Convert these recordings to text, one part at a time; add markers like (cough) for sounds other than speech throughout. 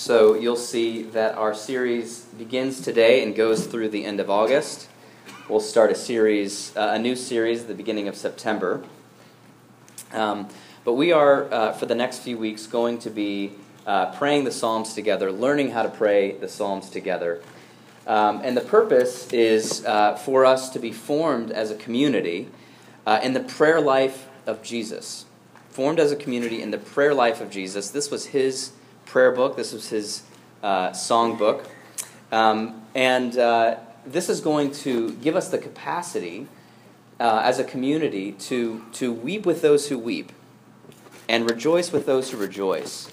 So you'll see that our series begins today and goes through the end of August. We'll start a series, uh, a new series at the beginning of September. Um, but we are, uh, for the next few weeks, going to be uh, praying the Psalms together, learning how to pray the Psalms together. Um, and the purpose is uh, for us to be formed as a community uh, in the prayer life of Jesus. Formed as a community in the prayer life of Jesus. This was his prayer book. This was his uh, song book. Um, and uh, this is going to give us the capacity uh, as a community to, to weep with those who weep and rejoice with those who rejoice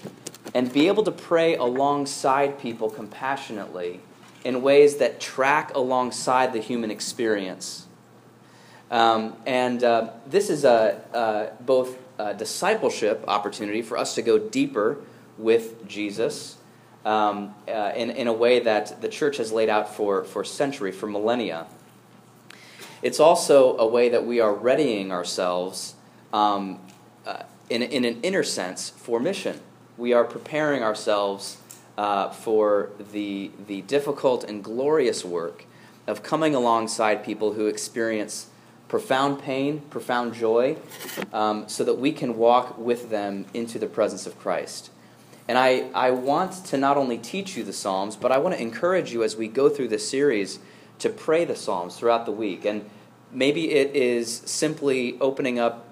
and be able to pray alongside people compassionately in ways that track alongside the human experience. Um, and uh, this is a, a, both a discipleship opportunity for us to go deeper with Jesus um, uh, in, in a way that the church has laid out for, for century, for millennia. It's also a way that we are readying ourselves um, uh, in, in an inner sense for mission. We are preparing ourselves uh, for the, the difficult and glorious work of coming alongside people who experience profound pain, profound joy, um, so that we can walk with them into the presence of Christ. And I, I want to not only teach you the Psalms, but I want to encourage you as we go through this series to pray the Psalms throughout the week. And maybe it is simply opening up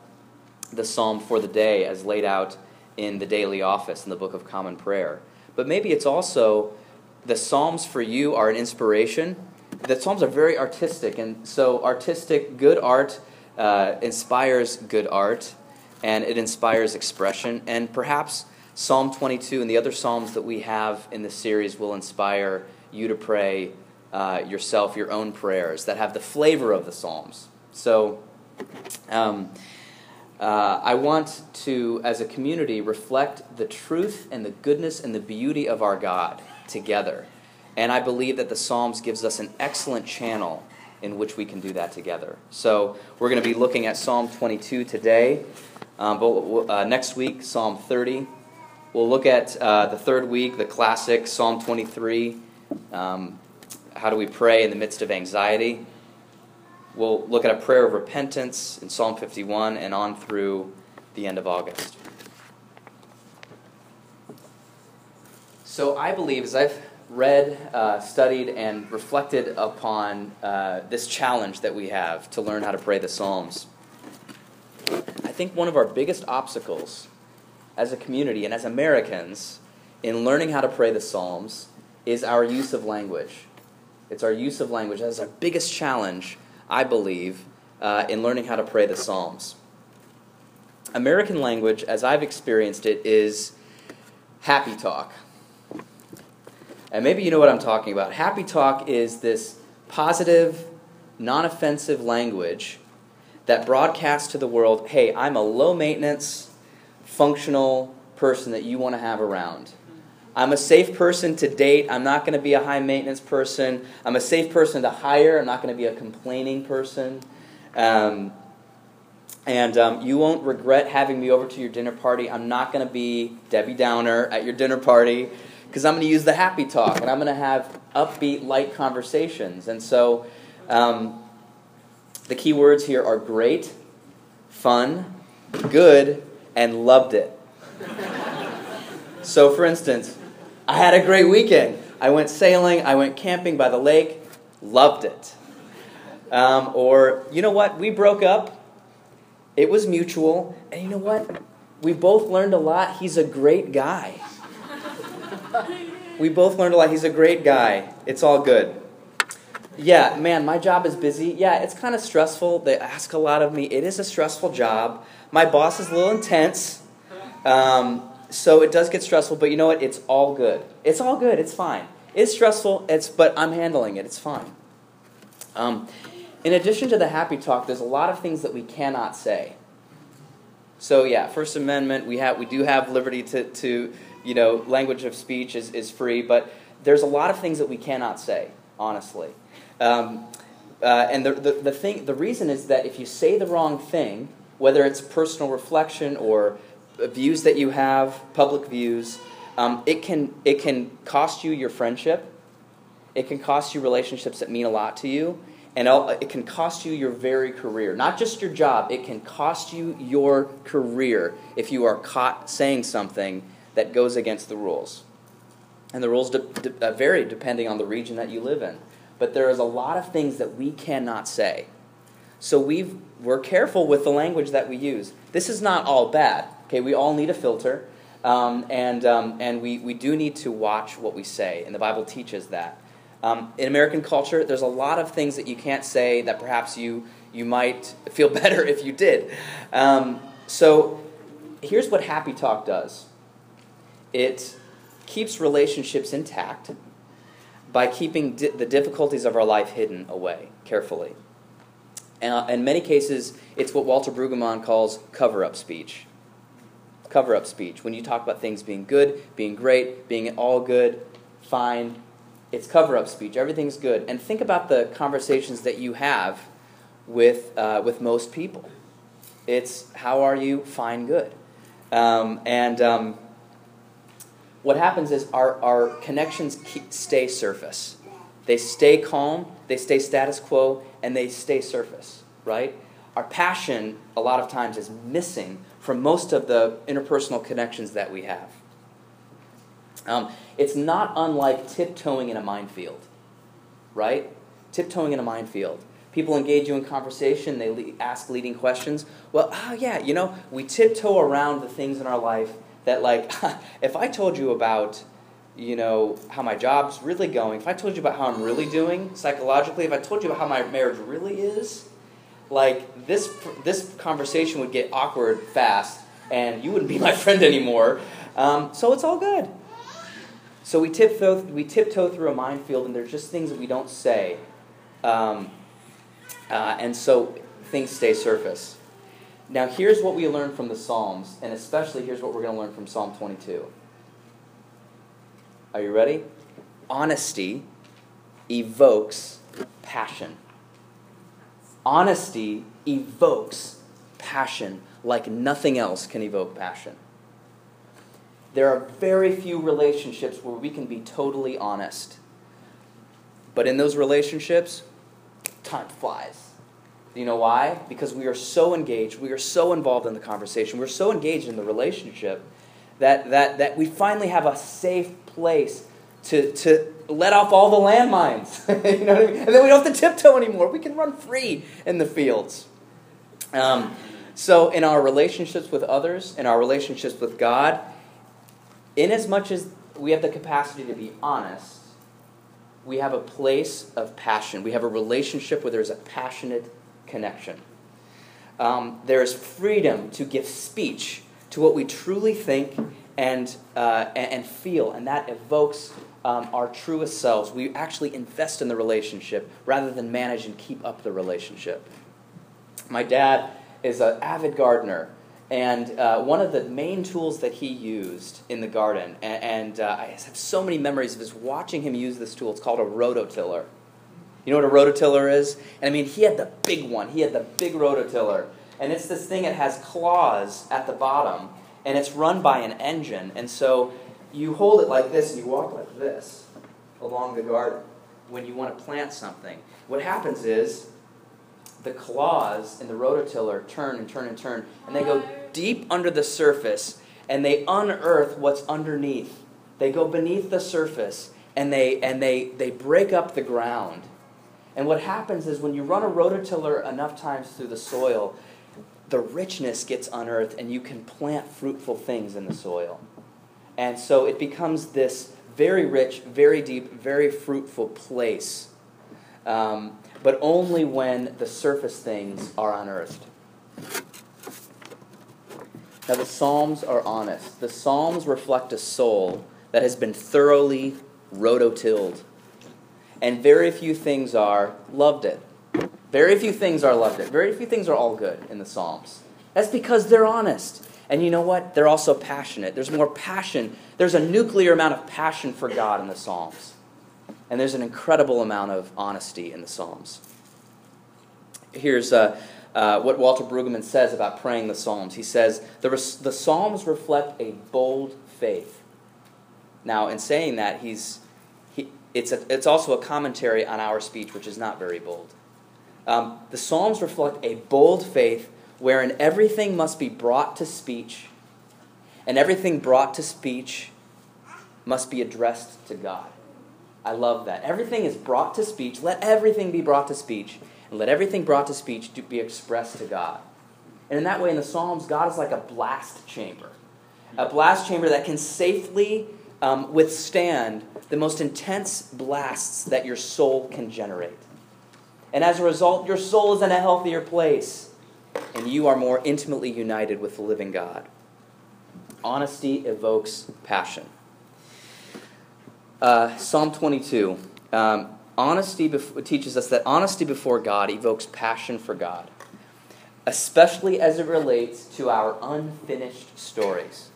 the Psalm for the day as laid out in the daily office in the Book of Common Prayer. But maybe it's also the Psalms for you are an inspiration. The Psalms are very artistic, and so artistic, good art uh, inspires good art, and it inspires expression. And perhaps Psalm 22 and the other Psalms that we have in this series will inspire you to pray uh, yourself your own prayers that have the flavor of the Psalms. So, um, uh, I want to, as a community, reflect the truth and the goodness and the beauty of our God together. And I believe that the Psalms gives us an excellent channel in which we can do that together. So we're going to be looking at Psalm 22 today. Um, but uh, next week, Psalm 30. We'll look at uh, the third week, the classic Psalm 23. Um, how do we pray in the midst of anxiety? We'll look at a prayer of repentance in Psalm 51 and on through the end of August. So I believe, as I've read, uh, studied, and reflected upon uh, this challenge that we have to learn how to pray the Psalms, I think one of our biggest obstacles as a community and as Americans in learning how to pray the Psalms is our use of language. It's our use of language. That's our biggest challenge, I believe, uh, in learning how to pray the Psalms. American language, as I've experienced it, is happy talk. And maybe you know what I'm talking about. Happy talk is this positive, non offensive language that broadcasts to the world hey, I'm a low maintenance, functional person that you want to have around. I'm a safe person to date. I'm not going to be a high maintenance person. I'm a safe person to hire. I'm not going to be a complaining person. Um, and um, you won't regret having me over to your dinner party. I'm not going to be Debbie Downer at your dinner party because I'm going to use the happy talk and I'm going to have upbeat, light conversations. And so um, the key words here are great, fun, good, and loved it. so, for instance, I had a great weekend. I went sailing, I went camping by the lake, loved it. Um, or, you know what, we broke up, it was mutual, and you know what, we both learned a lot. He's a great guy. we both learned a lot. He's a great guy. It's all good. Yeah, man, my job is busy. Yeah, it's kind of stressful. They ask a lot of me. It is a stressful job. My boss is a little intense. Um, so it does get stressful, but you know what? It's all good. It's all good. It's fine. It's stressful, it's, but I'm handling it. It's fine. Um, in addition to the happy talk, there's a lot of things that we cannot say. So yeah, First Amendment, we have we do have liberty to, to you know, language of speech is, is free, but there's a lot of things that we cannot say, honestly. Um, uh, and the, the, the, thing, the reason is that if you say the wrong thing, whether it's personal reflection or views that you have, public views, um, it, can, it can cost you your friendship, it can cost you relationships that mean a lot to you, and it can cost you your very career. Not just your job, it can cost you your career if you are caught saying something that goes against the rules. And the rules de- de- uh, vary depending on the region that you live in. But there is a lot of things that we cannot say. So we we're careful with the language that we use. This is not all bad. Okay, we all need a filter. Um, and um, and we, we do need to watch what we say, and the Bible teaches that. Um, in American culture, there's a lot of things that you can't say that perhaps you, you might feel (laughs) better if you did. Um, so here's what Happy Talk does it keeps relationships intact by keeping di- the difficulties of our life hidden away carefully. And uh, in many cases, it's what Walter Brueggemann calls cover up speech. Cover up speech. When you talk about things being good, being great, being all good, fine, it's cover up speech. Everything's good. And think about the conversations that you have with, uh, with most people. It's how are you? Fine, good. Um, and um, what happens is our, our connections keep, stay surface. They stay calm, they stay status quo, and they stay surface, right? Our passion, a lot of times, is missing from most of the interpersonal connections that we have. Um, it's not unlike tiptoeing in a minefield, right? Tiptoeing in a minefield. People engage you in conversation, they le- ask leading questions. Well, oh, yeah, you know, we tiptoe around the things in our life that, like, (laughs) if I told you about, you know, how my job's really going, if I told you about how I'm really doing psychologically, if I told you about how my marriage really is, like, this, this conversation would get awkward fast, and you wouldn't be my (laughs) friend anymore. Um, so it's all good. So we tiptoe, we tiptoe through a minefield, and there's just things that we don't say. Um, uh, and so things stay surface. Now, here's what we learn from the Psalms, and especially here's what we're going to learn from Psalm 22. Are you ready? Honesty evokes passion. Honesty evokes passion like nothing else can evoke passion. There are very few relationships where we can be totally honest. But in those relationships, time flies. Do you know why? Because we are so engaged, we are so involved in the conversation, we're so engaged in the relationship that, that, that we finally have a safe place to, to let off all the landmines. (laughs) you know what I mean? And then we don't have to tiptoe anymore. We can run free in the fields. Um, so, in our relationships with others, in our relationships with God, in as much as we have the capacity to be honest, we have a place of passion. We have a relationship where there's a passionate connection. Um, there is freedom to give speech to what we truly think and, uh, and, feel, and that evokes um, our truest selves. We actually invest in the relationship rather than manage and keep up the relationship. My dad is an avid gardener, and uh, one of the main tools that he used in the garden, and, and uh, I have so many memories of just watching him use this tool, it's called a rototiller. You know what a rototiller is? And I mean, he had the big one. He had the big rototiller. And it's this thing that has claws at the bottom, and it's run by an engine. And so you hold it like this, and you walk like this along the garden when you want to plant something. What happens is the claws in the rototiller turn and turn and turn, and they go deep under the surface, and they unearth what's underneath. They go beneath the surface, and they, and they, they break up the ground and what happens is when you run a rototiller enough times through the soil, the richness gets unearthed and you can plant fruitful things in the soil. And so it becomes this very rich, very deep, very fruitful place. Um, but only when the surface things are unearthed. Now, the Psalms are honest. The Psalms reflect a soul that has been thoroughly rototilled and very few things are loved it. Very few things are loved it. Very few things are all good in the Psalms. That's because they're honest. And you know what? They're also passionate. There's more passion. There's a nuclear amount of passion for God in the Psalms. And there's an incredible amount of honesty in the Psalms. Here's uh, uh, what Walter Brueggemann says about praying the Psalms. He says, the, the Psalms reflect a bold faith Now, in saying that, he's, he, it's, a, it's also a commentary on our speech, which is not very bold. Um, the Psalms reflect a bold faith wherein everything must be brought to speech, and everything brought to speech must be addressed to God. I love that. Everything is brought to speech. Let everything be brought to speech, and let everything brought to speech be expressed to God. And in that way, in the Psalms, God is like a blast chamber. A blast chamber that can safely um, withstand the most intense blasts that your soul can generate. And as a result, your soul is in a healthier place, and you are more intimately united with the living God. Honesty evokes passion. Uh, Psalm 22. Um, honesty bef- teaches us that honesty before God evokes passion for God, especially as it relates to our unfinished stories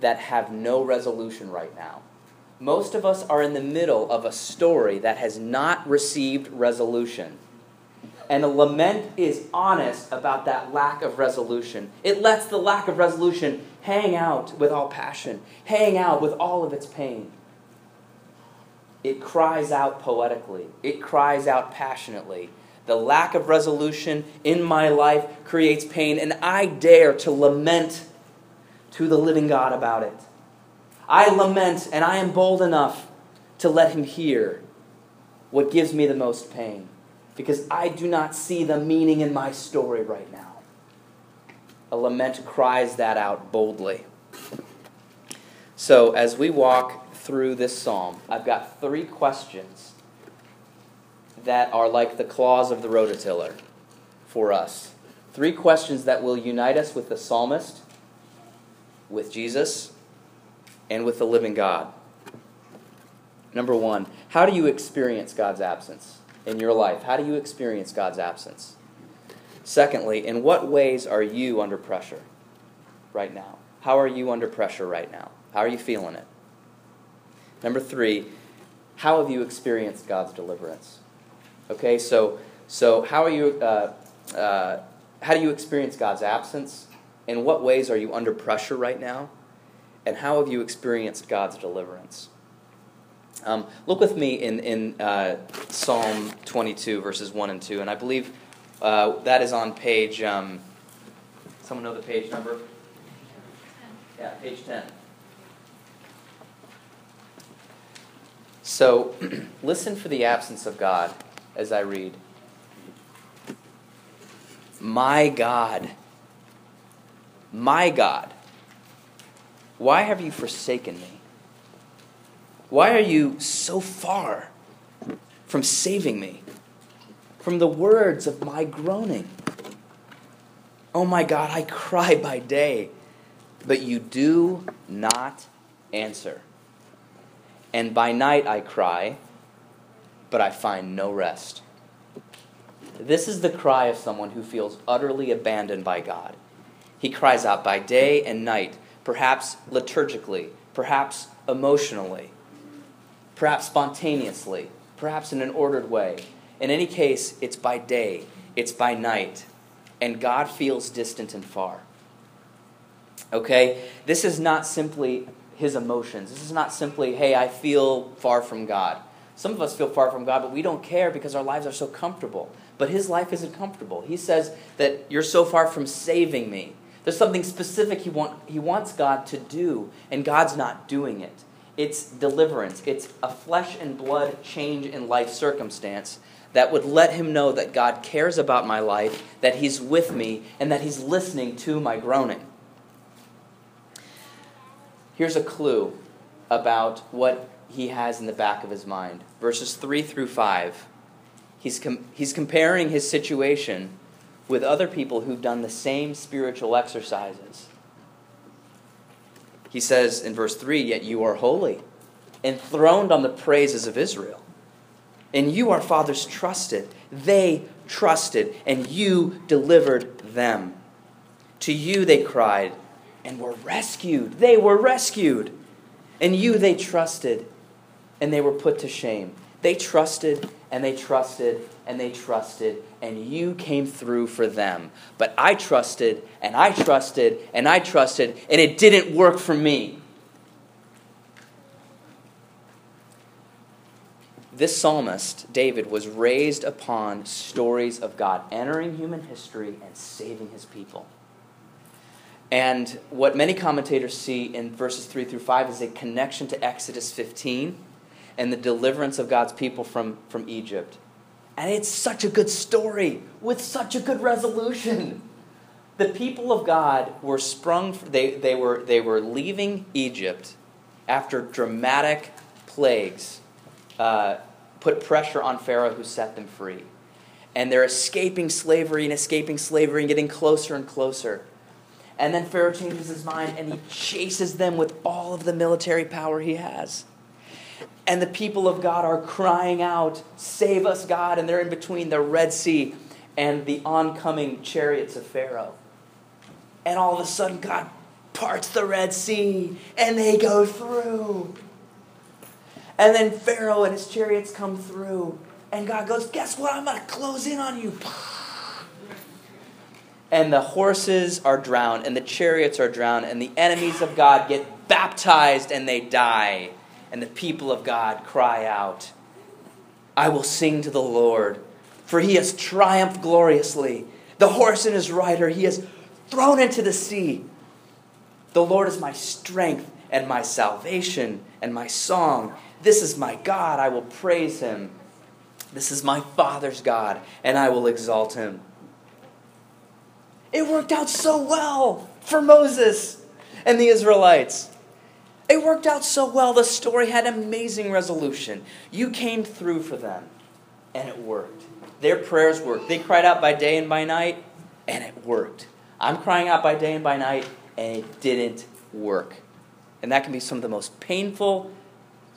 that have no resolution right now. Most of us are in the middle of a story that has not received resolution. And a lament is honest about that lack of resolution. It lets the lack of resolution hang out with all passion, hang out with all of its pain. It cries out poetically, it cries out passionately. The lack of resolution in my life creates pain, and I dare to lament to the living God about it. I lament, and I am bold enough to let Him hear what gives me the most pain because I do not see the meaning in my story right now. A lament cries that out boldly. So, as we walk through this psalm, I've got three questions that are like the claws of the rototiller for us. Three questions that will unite us with the psalmist with Jesus and with the living God. Number one, how do you experience God's absence in your life? How do you experience God's absence? Secondly, in what ways are you under pressure right now? How are you under pressure right now? How are you feeling it? Number three, how have you experienced God's deliverance? Okay, so so how are you? Uh, uh, how do you experience God's absence? In what ways are you under pressure right now? And how have you experienced God's deliverance? Um, look with me in, in uh, Psalm 22, verses 1 and 2. And I believe uh, that is on page. Um, someone know the page number? Yeah, page 10. So (clears throat) listen for the absence of God as I read. My God my God, why have you forsaken me? Why are you so far from saving me? From the words of my groaning. Oh my God, I cry by day, but you do not answer. And by night I cry, but I find no rest. This is the cry of someone who feels utterly abandoned by God. He cries out by day and night, perhaps liturgically, perhaps emotionally, perhaps spontaneously, perhaps in an ordered way. In any case, it's by day, it's by night, and God feels distant and far. Okay? This is not simply his emotions. This is not simply, hey, I feel far from God. Some of us feel far from God, but we don't care because our lives are so comfortable. But his life isn't comfortable. He says that you're so far from saving me. There's something specific he, want, he wants God to do, and God's not doing it. It's deliverance, it's a flesh and blood change in life circumstance that would let him know that God cares about my life, that he's with me, and that he's listening to my groaning. Here's a clue about what he has in the back of his mind. Verses 3 through 5. He's, com- he's comparing his situation with other people who've done the same spiritual exercises. He says in verse 3 Yet you are holy, enthroned on the praises of Israel. And you, our fathers, trusted. They trusted, and you delivered them. To you they cried and were rescued. They were rescued. And you they trusted, and they were put to shame. They trusted and they trusted and they trusted, and you came through for them. But I trusted, and I trusted, and I trusted, and it didn't work for me. This psalmist, David, was raised upon stories of God entering human history and saving his people. And what many commentators see in verses 3 through 5 is a connection to Exodus 15 and the deliverance of God's people from, from Egypt. And it's such a good story with such a good resolution. The people of God were sprung, they, they, were, they were leaving Egypt after dramatic plagues uh, put pressure on Pharaoh who set them free. And they're escaping slavery and escaping slavery and getting closer and closer. And then Pharaoh changes his mind and he chases them with all of the military power he has. And the people of God are crying out, Save us, God. And they're in between the Red Sea and the oncoming chariots of Pharaoh. And all of a sudden, God parts the Red Sea and they go through. And then Pharaoh and his chariots come through. And God goes, Guess what? I'm going to close in on you and the horses are drowned, and the chariots are drowned, and the enemies of God get baptized and they die. And the people of God cry out, I will sing to the Lord, for he has triumphed gloriously. The horse and his rider he has thrown into the sea. The Lord is my strength and my salvation and my song. This is my God, I will praise him. This is my Father's God, and I will exalt him. It worked out so well for Moses and the Israelites. It worked out so well. The story had amazing resolution. You came through for them, and it worked. Their prayers worked. They cried out by day and by night, and it worked. I'm crying out by day and by night, and it didn't work. And that can be some of the most painful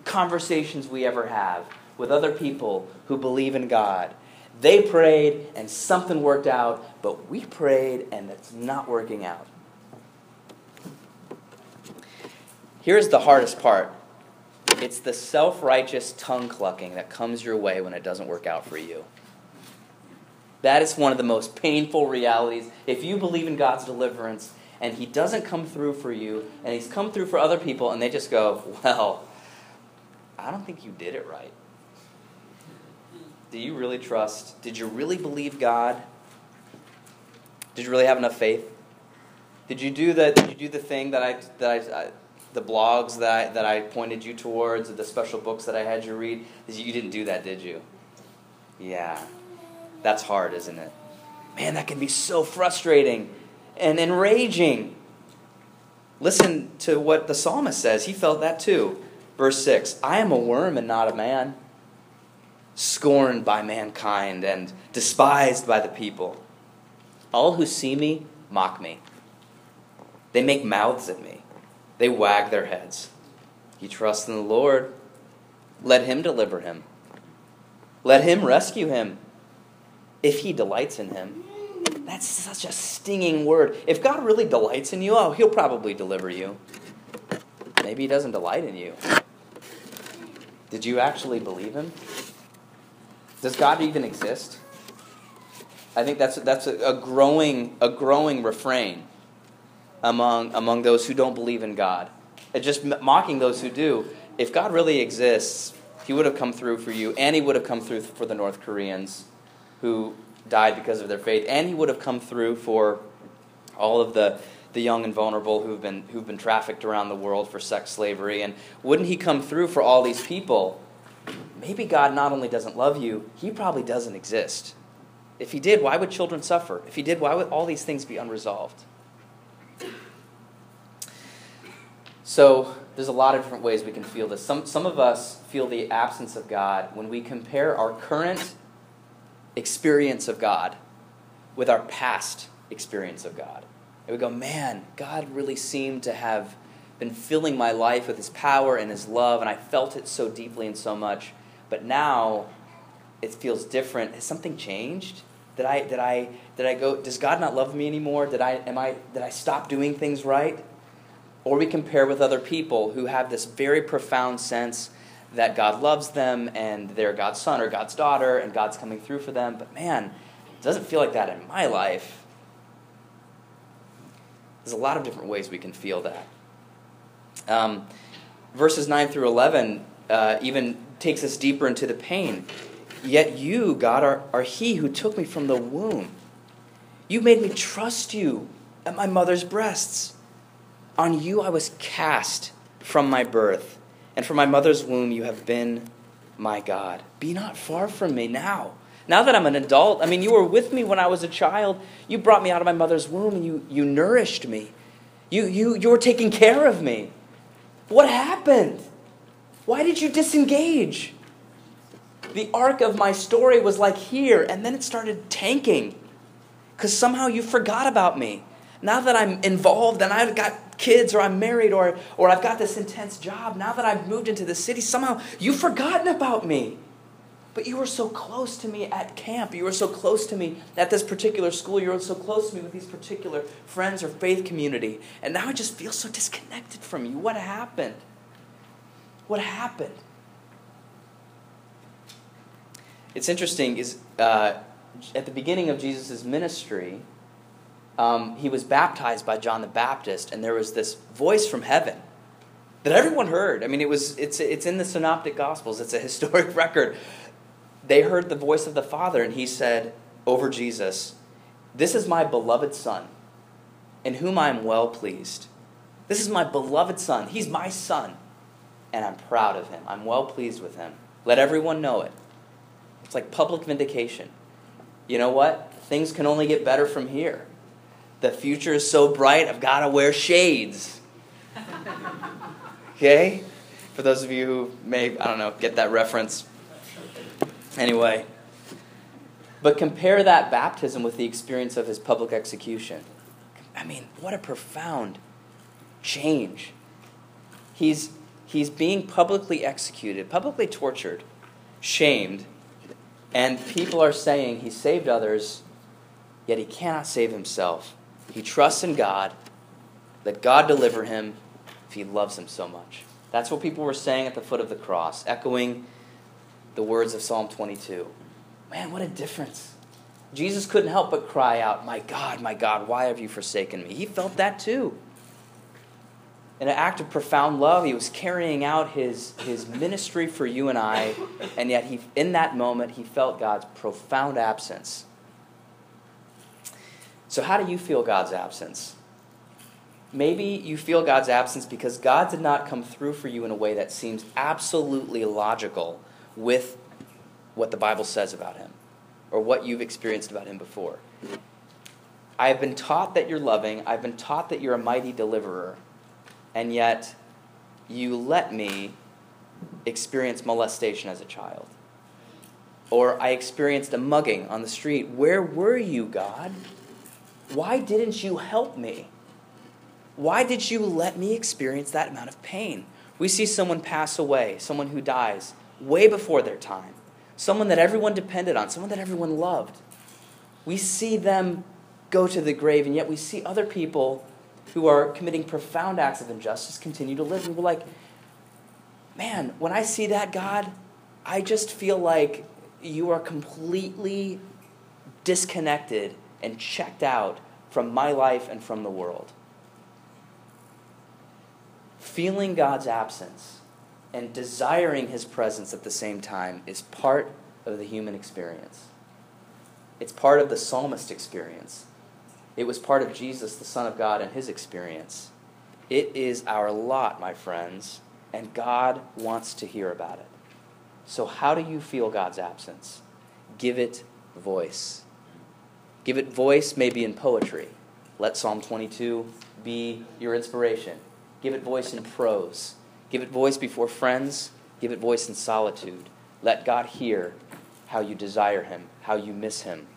conversations we ever have with other people who believe in God they prayed and something worked out, but we prayed and it's not working out. Here's the hardest part it's the self righteous tongue clucking that comes your way when it doesn't work out for you. That is one of the most painful realities. If you believe in God's deliverance and He doesn't come through for you, and He's come through for other people, and they just go, Well, I don't think you did it right. Do you really trust? Did you really believe God? Did you really have enough faith? Did you do the Did you do the thing that I that I, I the blogs that I, that I pointed you towards, the special books that I had you read? You didn't do that, did you? Yeah, that's hard, isn't it? Man, that can be so frustrating and enraging. Listen to what the psalmist says. He felt that too. Verse 6 I am a worm and not a man scorned by mankind and despised by the people. All who see me mock me. They make mouths at me. They wag their heads. He trusts in the Lord. Let him deliver him. Let him rescue him. If he delights in him. That's such a stinging word. If God really delights in you, oh, he'll probably deliver you. Maybe he doesn't delight in you. Did you actually believe him? Does God even exist? I think that's that's a, a growing a growing refrain among among those who don't believe in God. And just mocking those who do. If God really exists, He would have come through for you, and He would have come through for the North Koreans who died because of their faith, and He would have come through for all of the the young and vulnerable who've been who've been trafficked around the world for sex slavery. And wouldn't He come through for all these people? maybe God not only doesn't love you, he probably doesn't exist. If he did, why would children suffer? If he did, why would all these things be unresolved? So, there's a lot of different ways we can feel this. Some, some of us feel the absence of God when we compare our current experience of God with our past experience of God. And we go, man, God really seemed to have been filling my life with His power and His love, and I felt it so deeply and so much. But now it feels different. Has something changed? Did I did I did I go? Does God not love me anymore? Did I am I did I stop doing things right? Or we compare with other people who have this very profound sense that God loves them and they're God's son or God's daughter and God's coming through for them. But man, it doesn't feel like that in my life. There's a lot of different ways we can feel that. Um, verses 9 through 11 uh, even takes us deeper into the pain. Yet you, God, are, are He who took me from the womb. You made me trust you at my mother's breasts. On you I was cast from my birth, and from my mother's womb you have been my God. Be not far from me now. Now that I'm an adult, I mean, you were with me when I was a child. You brought me out of my mother's womb and you, you nourished me. You, you, you were taking care of me. What happened? Why did you disengage? The arc of my story was like here, and then it started tanking because somehow you forgot about me. Now that I'm involved and I've got kids or I'm married or, or I've got this intense job, now that I've moved into the city, somehow you've forgotten about me. But you were so close to me at camp. You were so close to me at this particular school. You were so close to me with these particular friends or faith community. And now I just feel so disconnected from you. What happened? What happened? It's interesting, is uh, at the beginning of Jesus' ministry, um, he was baptized by John the Baptist, and there was this voice from heaven that everyone heard. I mean, it was it's it's in the Synoptic Gospels. It's a historic (laughs) record they heard the voice of the Father, and he said over Jesus, This is my beloved Son, in whom I am well pleased. This is my beloved Son. He's my Son, and I'm proud of him. I'm well pleased with him. Let everyone know it. It's like public vindication. You know what? Things can only get better from here. The future is so bright, I've got to wear shades. (laughs) okay? For those of you who may, I don't know, get that reference, Anyway, but compare that baptism with the experience of his public execution. I mean, what a profound change. He's, he's being publicly executed, publicly tortured, shamed, and people are saying he saved others, yet he cannot save himself. He trusts in God, that God deliver him if he loves him so much. That's what people were saying at the foot of the cross, echoing the words of Psalm 22. Man, what a difference. Jesus couldn't help but cry out, My God, my God, why have you forsaken me? He felt that too. In an act of profound love, he was carrying out his, his ministry for you and I, and yet he, in that moment, he felt God's profound absence. So, how do you feel God's absence? Maybe you feel God's absence because God did not come through for you in a way that seems absolutely logical with what the Bible says about him or what you've experienced about him before. I have been taught that you're loving, I've been taught that you're a mighty deliverer, and yet you let me experience molestation as a child. Or I experienced a mugging on the street. Where were you, God? Why didn't you help me? Why did you let me experience that amount of pain? We see someone pass away, someone who dies way before their time, someone that everyone depended on, someone that everyone loved. We see them go to the grave, and yet we see other people who are committing profound acts of injustice continue to live. And we're like, man, when I see that, God, I just feel like you are completely disconnected and checked out from my life and from the world. Feeling God's absence and desiring his presence at the same time is part of the human experience. It's part of the psalmist experience. It was part of Jesus, the Son of God, and his experience. It is our lot, my friends, and God wants to hear about it. So, how do you feel God's absence? Give it voice. Give it voice, maybe in poetry. Let Psalm 22 be your inspiration. Give it voice in prose. Give it voice before friends. Give it voice in solitude. Let God hear how you desire Him, how you miss Him.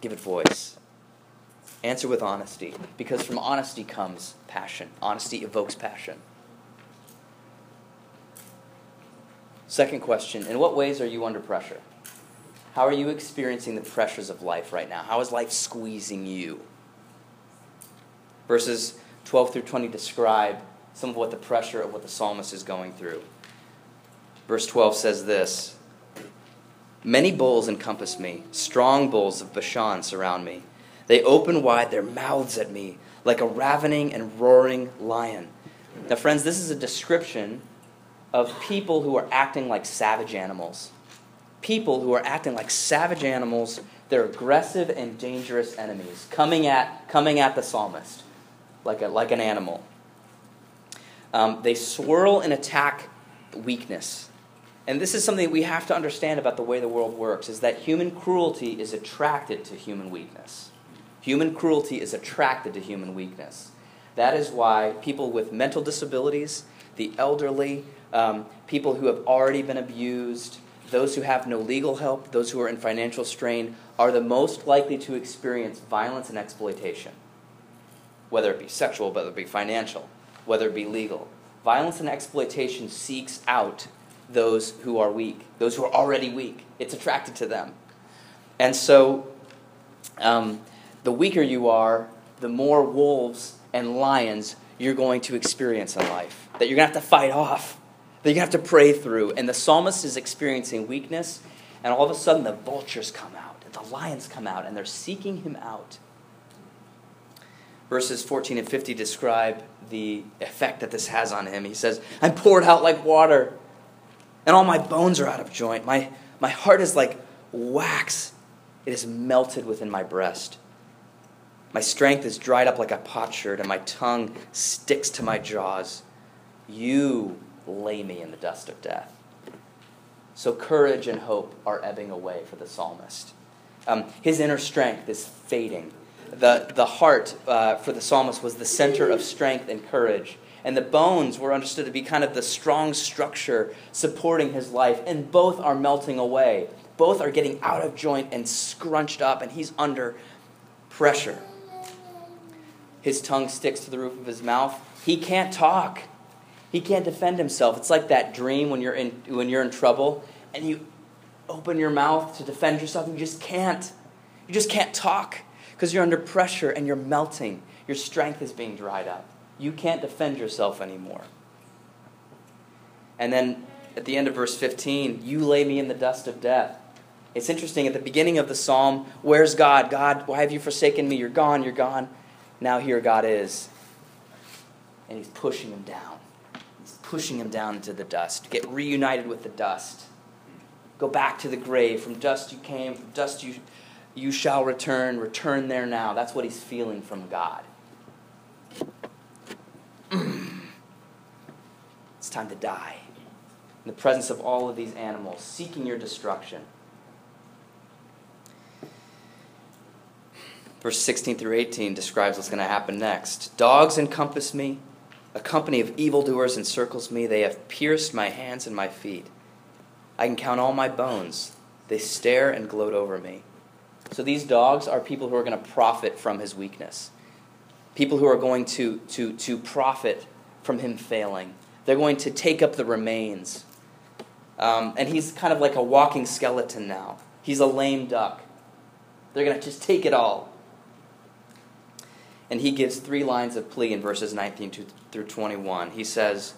Give it voice. Answer with honesty, because from honesty comes passion. Honesty evokes passion. Second question In what ways are you under pressure? How are you experiencing the pressures of life right now? How is life squeezing you? Verses 12 through 20 describe some of what the pressure of what the psalmist is going through. Verse 12 says this Many bulls encompass me, strong bulls of Bashan surround me. They open wide their mouths at me like a ravening and roaring lion. Now, friends, this is a description of people who are acting like savage animals. People who are acting like savage animals. They're aggressive and dangerous enemies coming at, coming at the psalmist like, a, like an animal. Um, they swirl and attack weakness. And this is something we have to understand about the way the world works is that human cruelty is attracted to human weakness. Human cruelty is attracted to human weakness. That is why people with mental disabilities, the elderly, um, people who have already been abused, those who have no legal help, those who are in financial strain, are the most likely to experience violence and exploitation, whether it be sexual, whether it be financial, whether it be legal. Violence and exploitation seeks out those who are weak, those who are already weak. It's attracted to them. And so, um, the weaker you are, the more wolves and lions you're going to experience in life, that you're going to have to fight off, that to have to pray through. And the psalmist is experiencing weakness, and all of a sudden the vultures come out, and the lions come out, and they're seeking him out. Verses 14 and 50 describe the effect that this has on him. He says, I'm poured out like water, and all my bones are out of joint. My, my heart is like wax, it is melted within my breast. My strength is dried up like a potsherd, and my tongue sticks to my jaws. You lay me in the dust of death. So courage and hope are ebbing away for the psalmist. Um, his inner strength is fading. The, the heart uh, for the psalmist was the center of strength and courage. And the bones were understood to be kind of the strong structure supporting his life. And both are melting away. Both are getting out of joint and scrunched up, and he's under pressure. His tongue sticks to the roof of his mouth. He can't talk. He can't defend himself. It's like that dream when you're in, when you're in trouble and you open your mouth to defend yourself and you just can't. You just can't talk because you're under pressure and you're melting. Your strength is being dried up. You can't defend yourself anymore. And then at the end of verse 15, you lay me in the dust of death. It's interesting at the beginning of the psalm, where's God? God, why have you forsaken me? You're gone, you're gone. Now here God is. And he's pushing him down. Pushing him down into the dust. Get reunited with the dust. Go back to the grave. From dust you came, from dust you, you shall return. Return there now. That's what he's feeling from God. (clears throat) it's time to die. In the presence of all of these animals, seeking your destruction. Verse 16 through 18 describes what's going to happen next. Dogs encompass me, a company of evildoers encircles me. They have pierced my hands and my feet. I can count all my bones. They stare and gloat over me. So these dogs are people who are going to profit from his weakness. People who are going to, to, to profit from him failing. They're going to take up the remains. Um, and he's kind of like a walking skeleton now. He's a lame duck. They're going to just take it all. And he gives three lines of plea in verses 19 through 21. He says,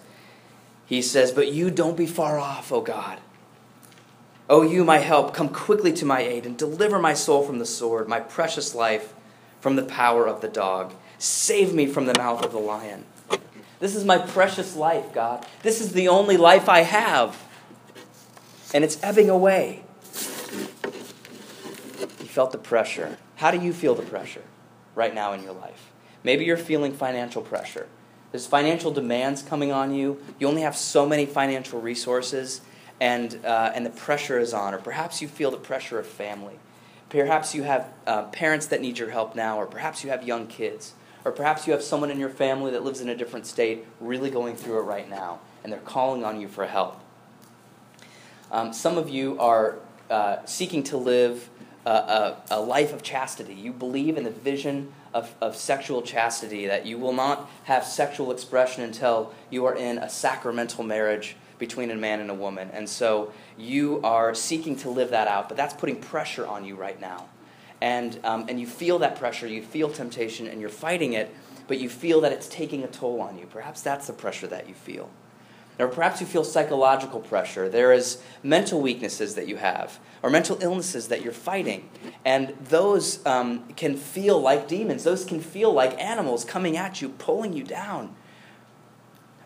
he says, But you don't be far off, O God. O you, my help, come quickly to my aid and deliver my soul from the sword, my precious life from the power of the dog. Save me from the mouth of the lion. This is my precious life, God. This is the only life I have. And it's ebbing away. He felt the pressure. How do you feel the pressure? Right now in your life. Maybe you're feeling financial pressure. There's financial demands coming on you. You only have so many financial resources, and, uh, and the pressure is on. Or perhaps you feel the pressure of family. Perhaps you have uh, parents that need your help now, or perhaps you have young kids. Or perhaps you have someone in your family that lives in a different state really going through it right now, and they're calling on you for help. Um, some of you are uh, seeking to live a, a, life of chastity. You believe in the vision of, of sexual chastity, that you will not have sexual expression until you are in a sacramental marriage between a man and a woman. And so you are seeking to live that out, but that's putting pressure on you right now. And, um, and you feel that pressure, you feel temptation, and you're fighting it, but you feel that it's taking a toll on you. Perhaps that's the pressure that you feel. Or perhaps you feel psychological pressure. There is mental weaknesses that you have, or mental illnesses that you're fighting. And those um, can feel like demons. Those can feel like animals coming at you, pulling you down.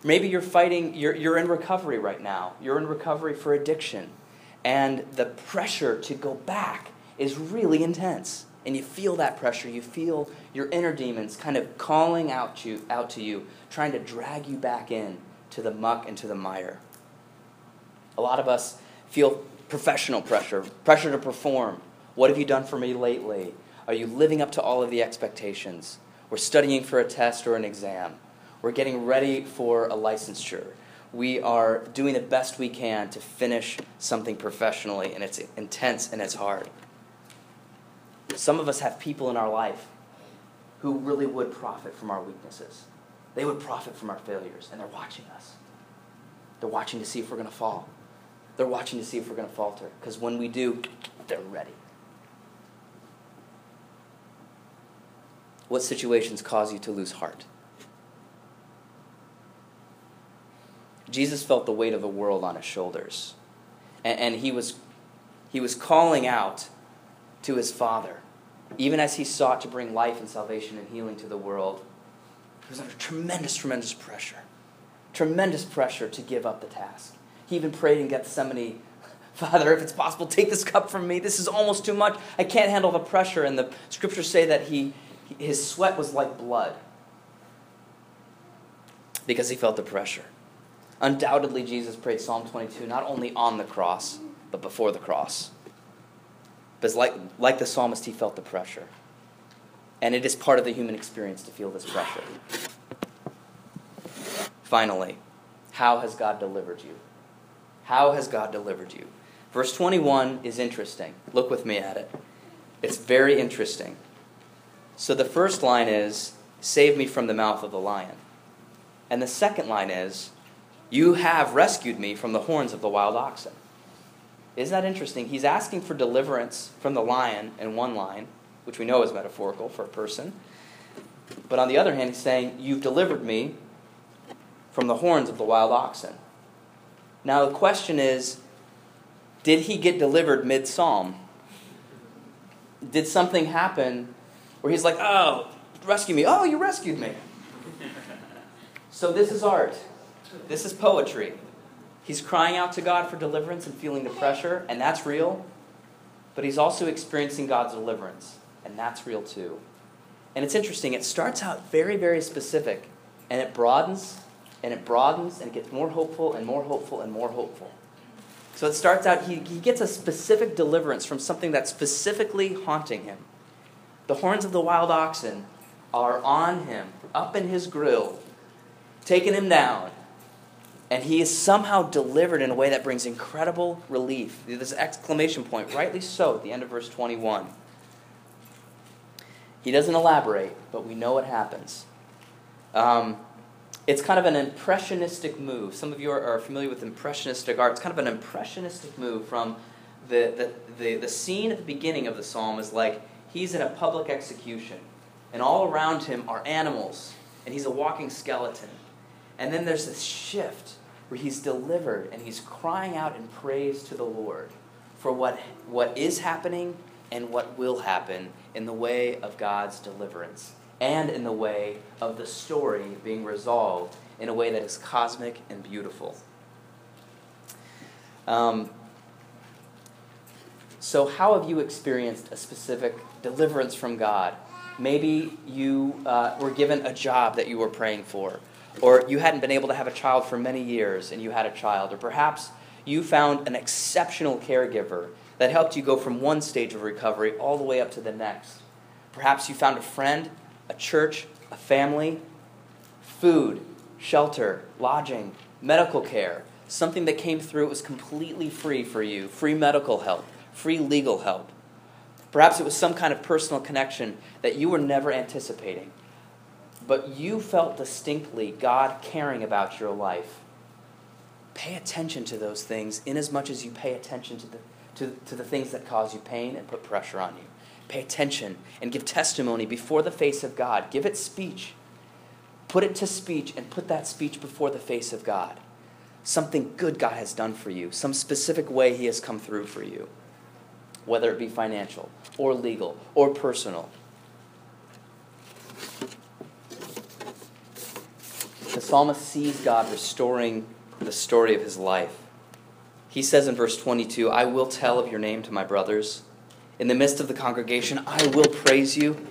Maybe you're fighting, you're, you're in recovery right now. You're in recovery for addiction. And the pressure to go back is really intense. And you feel that pressure. You feel your inner demons kind of calling out, you, out to you, trying to drag you back in to the muck and to the mire. A lot of us feel professional pressure, pressure to perform. What have you done for me lately? Are you living up to all of the expectations? We're studying for a test or an exam. We're getting ready for a licensure. We are doing the best we can to finish something professionally, and it's intense and it's hard. Some of us have people in our life who really would profit from our weaknesses. They would profit from our failures, and they're watching us. They're watching to see if we're going to fall. They're watching to see if we're going to falter. Because when we do, they're ready. What situations cause you to lose heart? Jesus felt the weight of the world on his shoulders. And, and, he, was, he was calling out to his Father, even as he sought to bring life and salvation and healing to the world. Was under tremendous, tremendous pressure. Tremendous pressure to give up the task. He even prayed in Gethsemane, (laughs) Father, if it's possible, take this cup from me. This is almost too much. I can't handle the pressure. And the scriptures say that he, his sweat was like blood because he felt the pressure. Undoubtedly, Jesus prayed Psalm 22 not only on the cross, but before the cross. Because, like, like the psalmist, he felt the pressure. And it is part of the human experience to feel this pressure. Finally, how has God delivered you? How has God delivered you? Verse 21 is interesting. Look with me at it. It's very interesting. So the first line is, Save me from the mouth of the lion. And the second line is, you have rescued me from the horns of the wild oxen. Isn't that interesting? He's asking for deliverance from the lion in one line, which we know is metaphorical for a person. But on the other hand, he's saying, You've delivered me from the horns of the wild oxen. Now, the question is did he get delivered mid psalm? Did something happen where he's like, Oh, rescue me. Oh, you rescued me. (laughs) So, this is art. This is poetry. He's crying out to God for deliverance and feeling the pressure, and that's real. But he's also experiencing God's deliverance, and that's real too. And it's interesting, it starts out very, very specific, and it broadens, and it broadens, and it gets more hopeful, and more hopeful, and more hopeful. So it starts out, he, he gets a specific deliverance from something that's specifically haunting him. The horns of the wild oxen are on him, up in his grill, taking him down and he is somehow delivered in a way that brings incredible relief. This exclamation point, rightly so, at the end of verse 21. He doesn't elaborate, but we know what happens. Um, it's kind of an impressionistic move. Some of you are, are, familiar with impressionistic art. It's kind of an impressionistic move from the, the, the, the scene at the beginning of the psalm is like he's in a public execution, and all around him are animals, and he's a walking skeleton. And then there's this shift where he's delivered and he's crying out in praise to the Lord for what, what is happening and what will happen in the way of God's deliverance and in the way of the story being resolved in a way that is cosmic and beautiful. Um, so, how have you experienced a specific deliverance from God? Maybe you uh, were given a job that you were praying for or you hadn't been able to have a child for many years and you had a child, or perhaps you found an exceptional caregiver that helped you go from one stage of recovery all the way up to the next. Perhaps you found a friend, a church, a family, food, shelter, lodging, medical care, something that came through it was completely free for you free medical help, free legal help. Perhaps it was some kind of personal connection that you were never anticipating but you felt distinctly God caring about your life. Pay attention to those things in as much as you pay attention to the, to, to the things that cause you pain and put pressure on you. Pay attention and give testimony before the face of God. Give it speech. Put it to speech and put that speech before the face of God. Something good God has done for you, some specific way He has come through for you, whether it be financial or legal or personal the psalmist sees God restoring the story of his life. He says in verse 22 I will tell of your name to my brothers. In the midst of the congregation, I will praise you.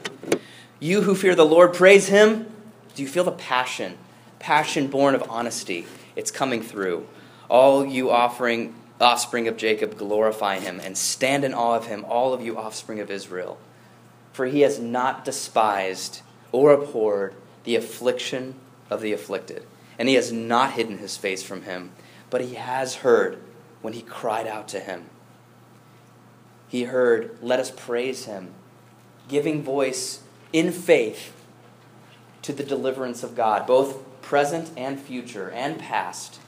You who fear the Lord, praise him. Do you feel the passion? Passion born of honesty. It's coming through. All you offering offspring of Jacob, glorify him and stand in awe of him, all of you offspring of Israel. For he has not despised or abhorred the affliction of the afflicted, and he has not hidden his face from him, but he has heard when he cried out to him. He heard, Let us praise him, giving voice in faith to the deliverance of God, both present and future and past.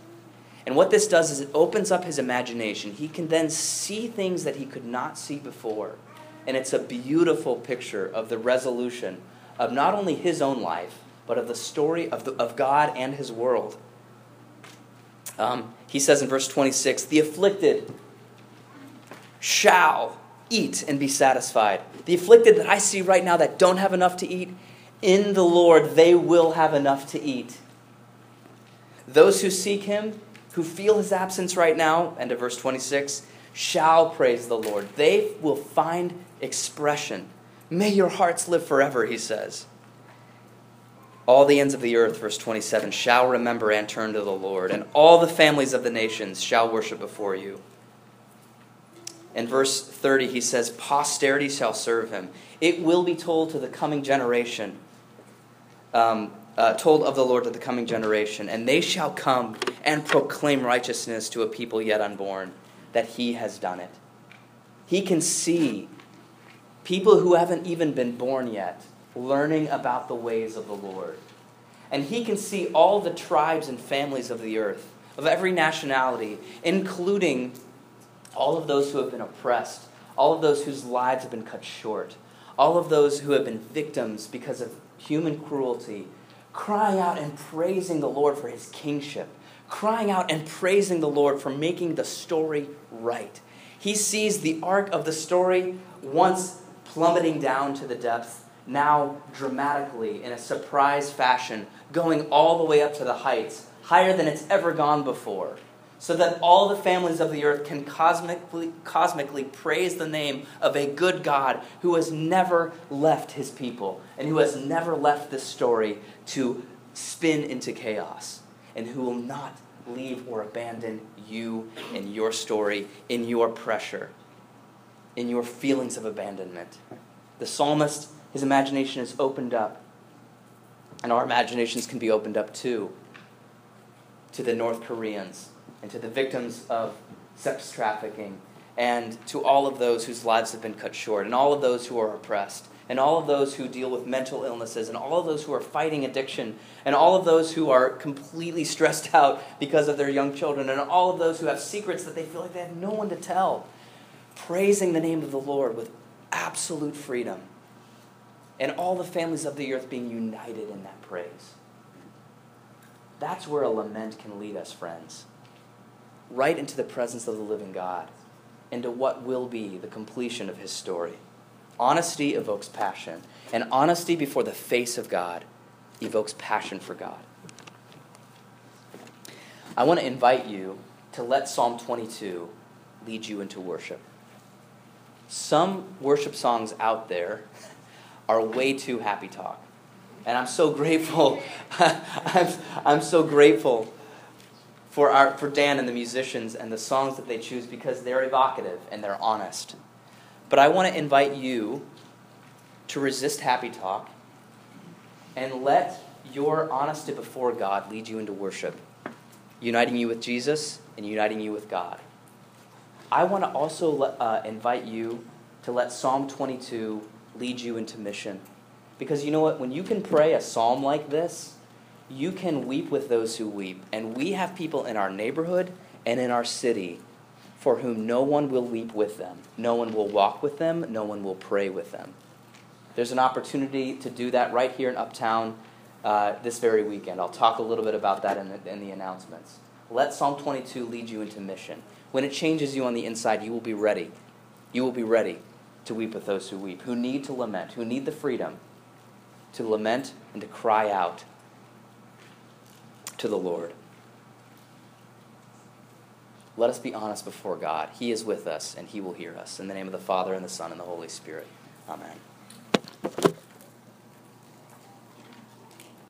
And what this does is it opens up his imagination. He can then see things that he could not see before. And it's a beautiful picture of the resolution of not only his own life, but of the story of, the, of God and his world. Um, he says in verse 26 The afflicted shall eat and be satisfied. The afflicted that I see right now that don't have enough to eat, in the Lord they will have enough to eat. Those who seek him, who feel his absence right now, end of verse 26, shall praise the Lord. They will find expression. May your hearts live forever, he says. All the ends of the earth, verse 27, shall remember and turn to the Lord, and all the families of the nations shall worship before you. In verse 30, he says, Posterity shall serve him. It will be told to the coming generation. Um, uh, told of the Lord to the coming generation, and they shall come and proclaim righteousness to a people yet unborn, that he has done it. He can see people who haven't even been born yet learning about the ways of the Lord. And he can see all the tribes and families of the earth, of every nationality, including all of those who have been oppressed, all of those whose lives have been cut short, all of those who have been victims because of human cruelty crying out and praising the Lord for his kingship, crying out and praising the Lord for making the story right. He sees the arc of the story once plummeting down to the depths, now dramatically, in a surprise fashion, going all the way up to the heights, higher than it's ever gone before so that all the families of the earth can cosmically, cosmically praise the name of a good God who has never left his people and who has never left this story to spin into chaos and who will not leave or abandon you in your story, in your pressure, in your feelings of abandonment. The psalmist, his imagination is opened up, and our imaginations can be opened up too to the North Koreans and to the victims of sex trafficking and to all of those whose lives have been cut short and all of those who are oppressed and all of those who deal with mental illnesses and all of those who are fighting addiction and all of those who are completely stressed (laughs) out because of their young children and all of those who have secrets that they feel like they have no one to tell praising the name of the Lord with absolute freedom and all the families of the earth being united in that praise that's where a lament can lead us friends right into the presence of the living God, into what will be the completion of his story. Honesty evokes passion, and honesty before the face of God evokes passion for God. I want to invite you to let Psalm 22 lead you into worship. Some worship songs out there are way too happy talk. And I'm so grateful. (laughs) I'm, I'm so grateful for, our, for Dan and the musicians and the songs that they choose because they're evocative and they're honest. But I want to invite you to resist happy talk and let your honesty before God lead you into worship, uniting you with Jesus and uniting you with God. I want to also uh, invite you to let Psalm 22 lead you into mission. Because you know what? When you can pray a psalm like this, you can weep with those who weep. And we have people in our neighborhood and in our city for whom no one will weep with them. No one will walk with them. No one will pray with them. There's an opportunity to do that right here in Uptown uh, this very weekend. I'll talk a little bit about that in the, in the announcements. Let Psalm 22 lead you into mission. When it changes you on the inside, you will be ready. You will be ready to weep with those who weep, who need to lament, who need the freedom to lament and to cry out to the Lord. Let us be honest before God. He is with us and He will hear us. In the name of the Father, and the Son, and the Holy Spirit. Amen.